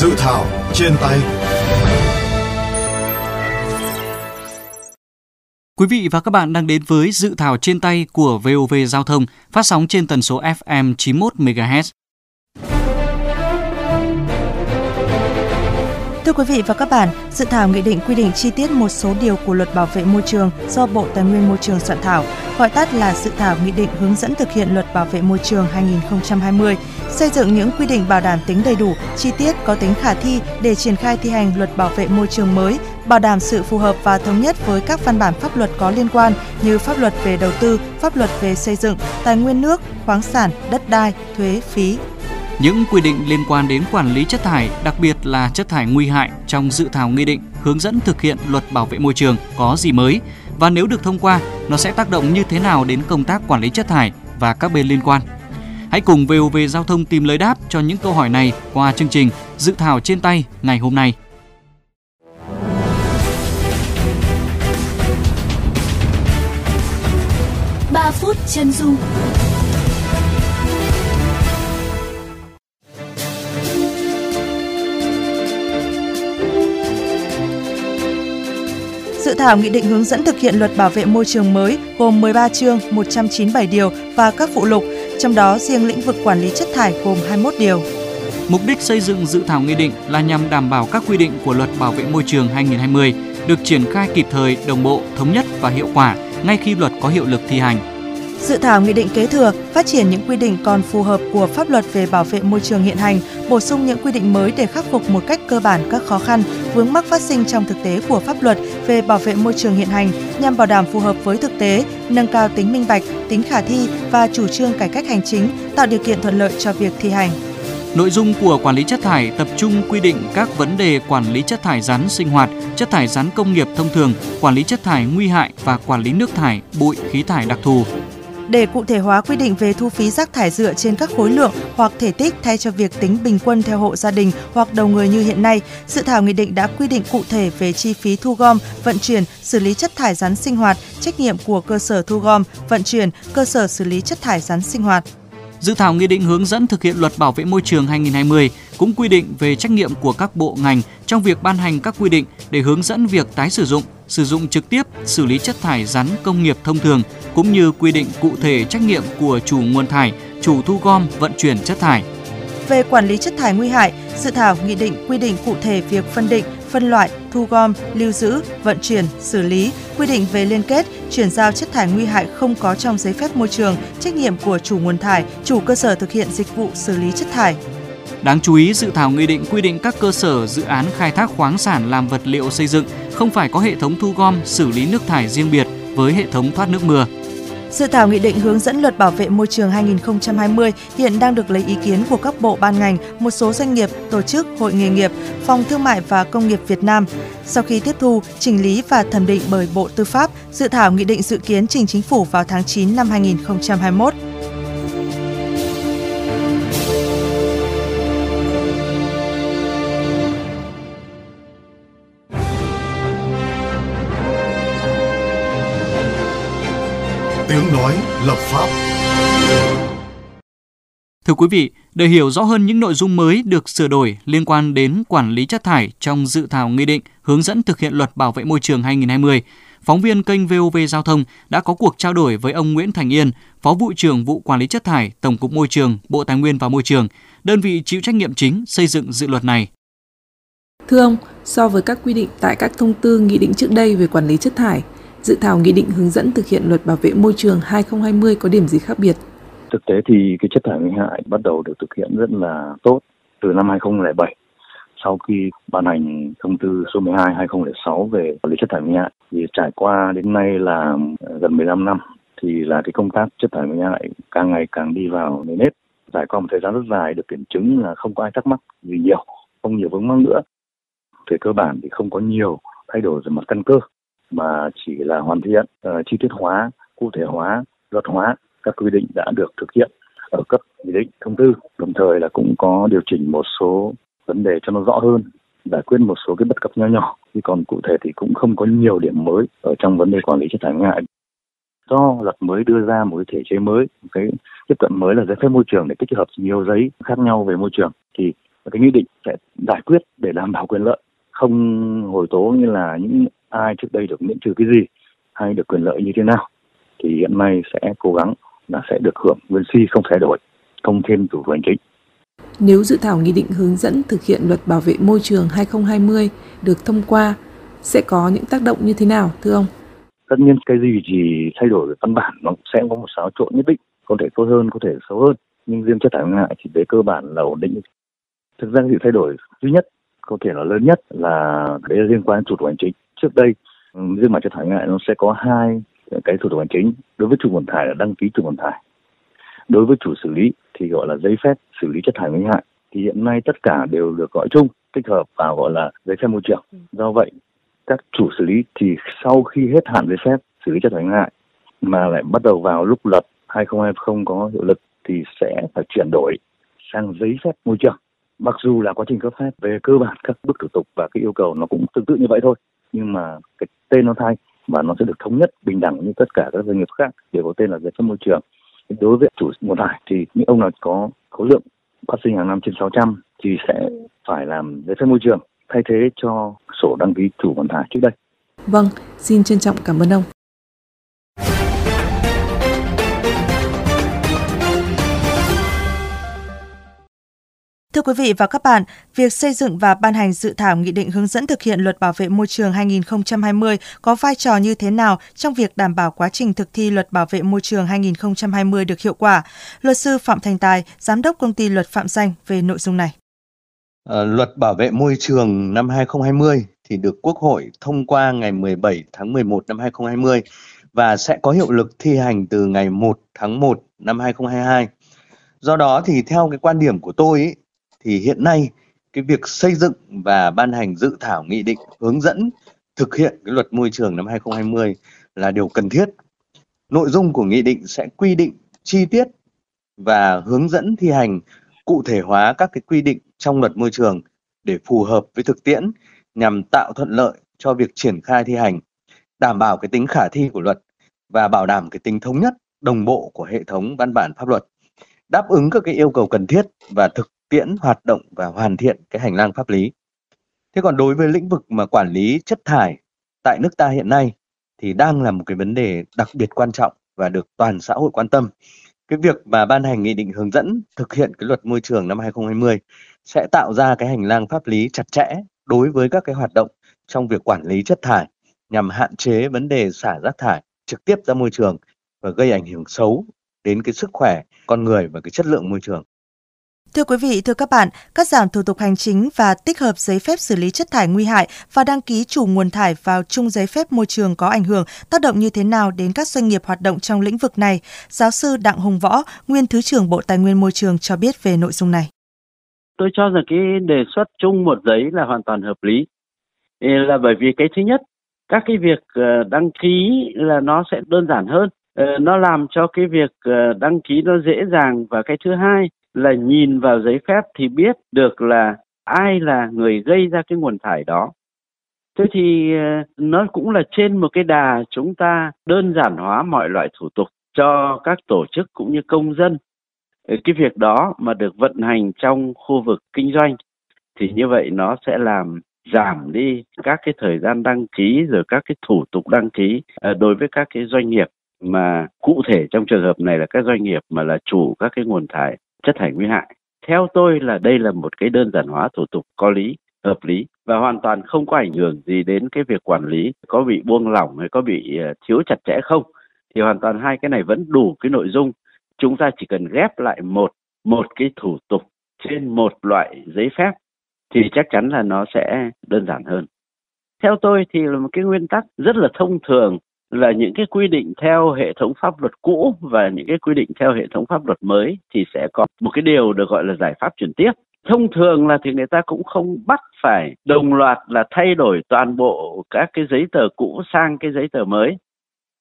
Dự thảo trên tay Quý vị và các bạn đang đến với dự thảo trên tay của VOV Giao thông, phát sóng trên tần số FM 91 MHz. Thưa quý vị và các bạn, dự thảo nghị định quy định chi tiết một số điều của luật bảo vệ môi trường do Bộ Tài nguyên Môi trường soạn thảo, gọi tắt là dự thảo nghị định hướng dẫn thực hiện luật bảo vệ môi trường 2020, xây dựng những quy định bảo đảm tính đầy đủ, chi tiết có tính khả thi để triển khai thi hành luật bảo vệ môi trường mới, bảo đảm sự phù hợp và thống nhất với các văn bản pháp luật có liên quan như pháp luật về đầu tư, pháp luật về xây dựng, tài nguyên nước, khoáng sản, đất đai, thuế, phí, những quy định liên quan đến quản lý chất thải, đặc biệt là chất thải nguy hại trong dự thảo nghị định hướng dẫn thực hiện luật bảo vệ môi trường có gì mới và nếu được thông qua, nó sẽ tác động như thế nào đến công tác quản lý chất thải và các bên liên quan. Hãy cùng VOV Giao thông tìm lời đáp cho những câu hỏi này qua chương trình Dự thảo trên tay ngày hôm nay. Ba phút chân dung Dự thảo nghị định hướng dẫn thực hiện luật bảo vệ môi trường mới gồm 13 chương, 197 điều và các phụ lục, trong đó riêng lĩnh vực quản lý chất thải gồm 21 điều. Mục đích xây dựng dự thảo nghị định là nhằm đảm bảo các quy định của Luật Bảo vệ môi trường 2020 được triển khai kịp thời, đồng bộ, thống nhất và hiệu quả ngay khi luật có hiệu lực thi hành. Dự thảo nghị định kế thừa phát triển những quy định còn phù hợp của pháp luật về bảo vệ môi trường hiện hành, bổ sung những quy định mới để khắc phục một cách cơ bản các khó khăn, vướng mắc phát sinh trong thực tế của pháp luật về bảo vệ môi trường hiện hành nhằm bảo đảm phù hợp với thực tế, nâng cao tính minh bạch, tính khả thi và chủ trương cải cách hành chính, tạo điều kiện thuận lợi cho việc thi hành. Nội dung của quản lý chất thải tập trung quy định các vấn đề quản lý chất thải rắn sinh hoạt, chất thải rắn công nghiệp thông thường, quản lý chất thải nguy hại và quản lý nước thải, bụi, khí thải đặc thù. Để cụ thể hóa quy định về thu phí rác thải dựa trên các khối lượng hoặc thể tích thay cho việc tính bình quân theo hộ gia đình hoặc đầu người như hiện nay, dự thảo nghị định đã quy định cụ thể về chi phí thu gom, vận chuyển, xử lý chất thải rắn sinh hoạt, trách nhiệm của cơ sở thu gom, vận chuyển, cơ sở xử lý chất thải rắn sinh hoạt. Dự thảo nghị định hướng dẫn thực hiện luật bảo vệ môi trường 2020 cũng quy định về trách nhiệm của các bộ ngành trong việc ban hành các quy định để hướng dẫn việc tái sử dụng, sử dụng trực tiếp, xử lý chất thải rắn công nghiệp thông thường cũng như quy định cụ thể trách nhiệm của chủ nguồn thải, chủ thu gom, vận chuyển chất thải. Về quản lý chất thải nguy hại, dự thảo nghị định quy định cụ thể việc phân định, phân loại, thu gom, lưu giữ, vận chuyển, xử lý, quy định về liên kết, chuyển giao chất thải nguy hại không có trong giấy phép môi trường, trách nhiệm của chủ nguồn thải, chủ cơ sở thực hiện dịch vụ xử lý chất thải. Đáng chú ý, dự thảo nghị định quy định các cơ sở dự án khai thác khoáng sản làm vật liệu xây dựng không phải có hệ thống thu gom, xử lý nước thải riêng biệt với hệ thống thoát nước mưa. Dự thảo nghị định hướng dẫn luật bảo vệ môi trường 2020 hiện đang được lấy ý kiến của các bộ ban ngành, một số doanh nghiệp, tổ chức, hội nghề nghiệp, phòng thương mại và công nghiệp Việt Nam. Sau khi tiếp thu, chỉnh lý và thẩm định bởi Bộ Tư pháp, dự thảo nghị định dự kiến trình chính phủ vào tháng 9 năm 2021. Lập pháp Thưa quý vị, để hiểu rõ hơn những nội dung mới được sửa đổi liên quan đến quản lý chất thải trong dự thảo nghị định hướng dẫn thực hiện luật bảo vệ môi trường 2020, phóng viên kênh VOV Giao thông đã có cuộc trao đổi với ông Nguyễn Thành Yên, Phó vụ trưởng vụ quản lý chất thải, Tổng cục Môi trường, Bộ Tài nguyên và Môi trường, đơn vị chịu trách nhiệm chính xây dựng dự luật này. Thưa ông, so với các quy định tại các thông tư nghị định trước đây về quản lý chất thải, dự thảo nghị định hướng dẫn thực hiện luật bảo vệ môi trường 2020 có điểm gì khác biệt? Thực tế thì cái chất thải nguy hại bắt đầu được thực hiện rất là tốt từ năm 2007 sau khi ban hành thông tư số 12 2006 về quản lý chất thải nguy hại. Thì trải qua đến nay là ờ, gần 15 năm thì là cái công tác chất thải nguy hại càng ngày càng đi vào nền nếp. Trải qua một thời gian rất dài được kiểm chứng là không có ai thắc mắc gì nhiều, không nhiều vướng mắc nữa. Về cơ bản thì không có nhiều thay đổi về mặt căn cơ mà chỉ là hoàn thiện uh, chi tiết hóa cụ thể hóa luật hóa các quy định đã được thực hiện ở cấp nghị định thông tư. Đồng thời là cũng có điều chỉnh một số vấn đề cho nó rõ hơn giải quyết một số cái bất cập nhỏ nhỏ. Chứ còn cụ thể thì cũng không có nhiều điểm mới ở trong vấn đề quản lý chất thải ngại. Do luật mới đưa ra một cái thể chế mới một cái tiếp cận mới là giấy phép môi trường để tích hợp nhiều giấy khác nhau về môi trường thì cái nghị định sẽ giải quyết để đảm bảo quyền lợi không hồi tố như là những ai trước đây được miễn trừ cái gì hay được quyền lợi như thế nào thì hiện nay sẽ cố gắng là sẽ được hưởng nguyên si không thay đổi không thêm thủ tục hành chính nếu dự thảo nghị định hướng dẫn thực hiện luật bảo vệ môi trường 2020 được thông qua sẽ có những tác động như thế nào thưa ông? Tất nhiên cái gì thì thay đổi về văn bản nó sẽ có một xáo trộn nhất định, có thể tốt hơn, có thể xấu hơn. Nhưng riêng chất thải ngại thì về cơ bản là ổn định. Thực ra sự thay đổi duy nhất có thể là lớn nhất là đấy là liên quan đến thủ tục hành chính. Trước đây ừ, riêng mặt chất thải ngại nó sẽ có hai cái thủ tục hành chính. Đối với chủ nguồn thải là đăng ký chủ nguồn thải. Đối với chủ xử lý thì gọi là giấy phép xử lý chất thải nguy hại. Thì hiện nay tất cả đều được gọi chung tích hợp vào gọi là giấy phép môi trường. Do vậy các chủ xử lý thì sau khi hết hạn giấy phép xử lý chất thải nguy hại mà lại bắt đầu vào lúc luật 2020 có hiệu lực thì sẽ phải chuyển đổi sang giấy phép môi trường. Mặc dù là quá trình cấp phép về cơ bản các bước thủ tục và cái yêu cầu nó cũng tương tự như vậy thôi nhưng mà cái tên nó thay và nó sẽ được thống nhất bình đẳng như tất cả các doanh nghiệp khác đều có tên là giấy phép môi trường đối với chủ nguồn thải thì những ông nào có khối lượng phát sinh hàng năm trên 600 thì sẽ phải làm giấy phép môi trường thay thế cho sổ đăng ký chủ nguồn thải trước đây. Vâng, xin trân trọng cảm ơn ông. Thưa quý vị và các bạn, việc xây dựng và ban hành dự thảo nghị định hướng dẫn thực hiện luật bảo vệ môi trường 2020 có vai trò như thế nào trong việc đảm bảo quá trình thực thi luật bảo vệ môi trường 2020 được hiệu quả? Luật sư Phạm Thành Tài, Giám đốc công ty luật Phạm Danh về nội dung này. À, luật bảo vệ môi trường năm 2020 thì được Quốc hội thông qua ngày 17 tháng 11 năm 2020 và sẽ có hiệu lực thi hành từ ngày 1 tháng 1 năm 2022. Do đó thì theo cái quan điểm của tôi ý, thì hiện nay cái việc xây dựng và ban hành dự thảo nghị định hướng dẫn thực hiện cái luật môi trường năm 2020 là điều cần thiết. Nội dung của nghị định sẽ quy định chi tiết và hướng dẫn thi hành cụ thể hóa các cái quy định trong luật môi trường để phù hợp với thực tiễn nhằm tạo thuận lợi cho việc triển khai thi hành, đảm bảo cái tính khả thi của luật và bảo đảm cái tính thống nhất, đồng bộ của hệ thống văn bản pháp luật, đáp ứng các cái yêu cầu cần thiết và thực tiễn hoạt động và hoàn thiện cái hành lang pháp lý. Thế còn đối với lĩnh vực mà quản lý chất thải tại nước ta hiện nay thì đang là một cái vấn đề đặc biệt quan trọng và được toàn xã hội quan tâm. Cái việc mà ban hành nghị định hướng dẫn thực hiện cái luật môi trường năm 2020 sẽ tạo ra cái hành lang pháp lý chặt chẽ đối với các cái hoạt động trong việc quản lý chất thải nhằm hạn chế vấn đề xả rác thải trực tiếp ra môi trường và gây ảnh hưởng xấu đến cái sức khỏe con người và cái chất lượng môi trường. Thưa quý vị, thưa các bạn, cắt giảm thủ tục hành chính và tích hợp giấy phép xử lý chất thải nguy hại và đăng ký chủ nguồn thải vào chung giấy phép môi trường có ảnh hưởng, tác động như thế nào đến các doanh nghiệp hoạt động trong lĩnh vực này? Giáo sư Đặng Hùng Võ, nguyên Thứ trưởng Bộ Tài nguyên Môi trường cho biết về nội dung này. Tôi cho rằng cái đề xuất chung một giấy là hoàn toàn hợp lý. Là bởi vì cái thứ nhất, các cái việc ờ, đăng ký là nó sẽ đơn giản hơn Ờ, nó làm cho cái việc ờ, đăng ký nó dễ dàng và cái thứ hai là nhìn vào giấy phép thì biết được là ai là người gây ra cái nguồn thải đó. Thế thì ờ, nó cũng là trên một cái đà chúng ta đơn giản hóa mọi loại thủ tục cho các tổ chức cũng như công dân. Cái việc đó mà được vận hành trong khu vực kinh doanh thì như vậy nó sẽ làm giảm đi các cái thời gian đăng ký rồi các cái thủ tục đăng ký đối với các cái doanh nghiệp mà cụ thể trong trường hợp này là các doanh nghiệp mà là chủ các cái nguồn thải chất thải nguy hại. Theo tôi là đây là một cái đơn giản hóa thủ tục có lý, hợp lý và hoàn toàn không có ảnh hưởng gì đến cái việc quản lý có bị buông lỏng hay có bị ờ, thiếu chặt chẽ không. Thì hoàn toàn hai cái này vẫn đủ cái nội dung. Chúng ta chỉ cần ghép lại một một cái thủ tục trên một loại giấy phép thì chắc chắn là nó sẽ đơn giản hơn. Theo tôi thì là một cái nguyên tắc rất là thông thường là những cái quy định theo hệ thống pháp luật cũ và những cái quy định theo hệ thống pháp luật mới thì sẽ có một cái điều được gọi là giải pháp chuyển tiếp. Thông thường là thì người ta cũng không bắt phải đồng loạt là thay đổi toàn bộ các cái giấy tờ cũ sang cái giấy tờ mới.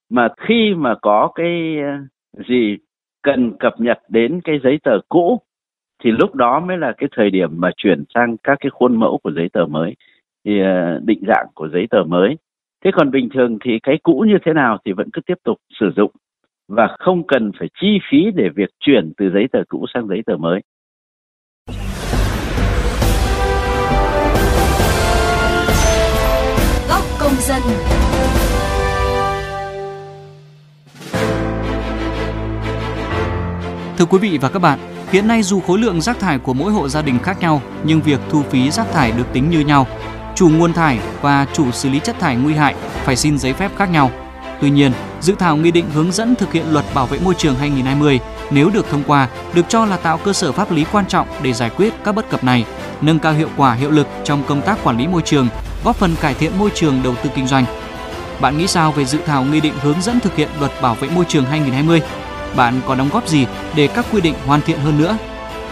Mà khi mà có cái ờ, gì cần cập nhật đến cái giấy tờ cũ thì lúc đó mới là cái thời điểm mà chuyển sang các cái khuôn mẫu của giấy tờ mới, thì ờ, định dạng của giấy tờ mới thế còn bình thường thì cái cũ như thế nào thì vẫn cứ tiếp tục sử dụng và không cần phải chi phí để việc chuyển từ giấy tờ cũ sang giấy tờ mới. Góc công dân. Thưa quý vị và các bạn, hiện nay dù khối lượng rác thải của mỗi hộ gia đình khác nhau, nhưng việc thu phí rác thải được tính như nhau. Chủ nguồn thải và chủ xử lý chất thải nguy hại phải xin giấy phép khác nhau. Tuy nhiên, dự thảo nghị định hướng dẫn thực hiện luật bảo vệ môi trường 2020 nếu được thông qua được cho là tạo cơ sở pháp lý quan trọng để giải quyết các bất cập này, nâng cao hiệu quả hiệu lực trong công tác quản lý môi trường, góp phần cải thiện môi trường đầu tư kinh doanh. Bạn nghĩ sao về dự thảo nghị định hướng dẫn thực hiện luật bảo vệ môi trường 2020? Bạn có đóng góp gì để các quy định hoàn thiện hơn nữa?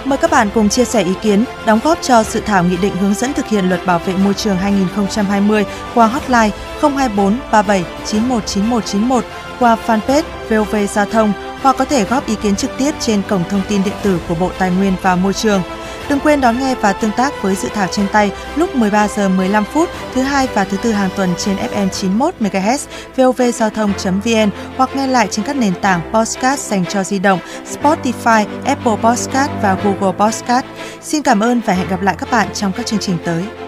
Mời các bạn cùng chia sẻ ý kiến, đóng góp cho dự thảo nghị định hướng dẫn thực hiện luật bảo vệ môi trường 2020 qua hotline 024 37 91 9191 qua fanpage VOV Giao thông hoặc có thể góp ý kiến trực tiếp trên cổng thông tin điện tử của Bộ Tài nguyên và Môi trường. Đừng quên đón nghe và tương tác với dự thảo trên tay lúc 13 giờ 15 phút thứ hai và thứ tư hàng tuần trên FM 91 MHz, vovgiao thông.vn hoặc nghe lại trên các nền tảng podcast dành cho di động Spotify, Apple Podcast và Google Podcast. Xin cảm ơn và hẹn gặp lại các bạn trong các chương trình tới.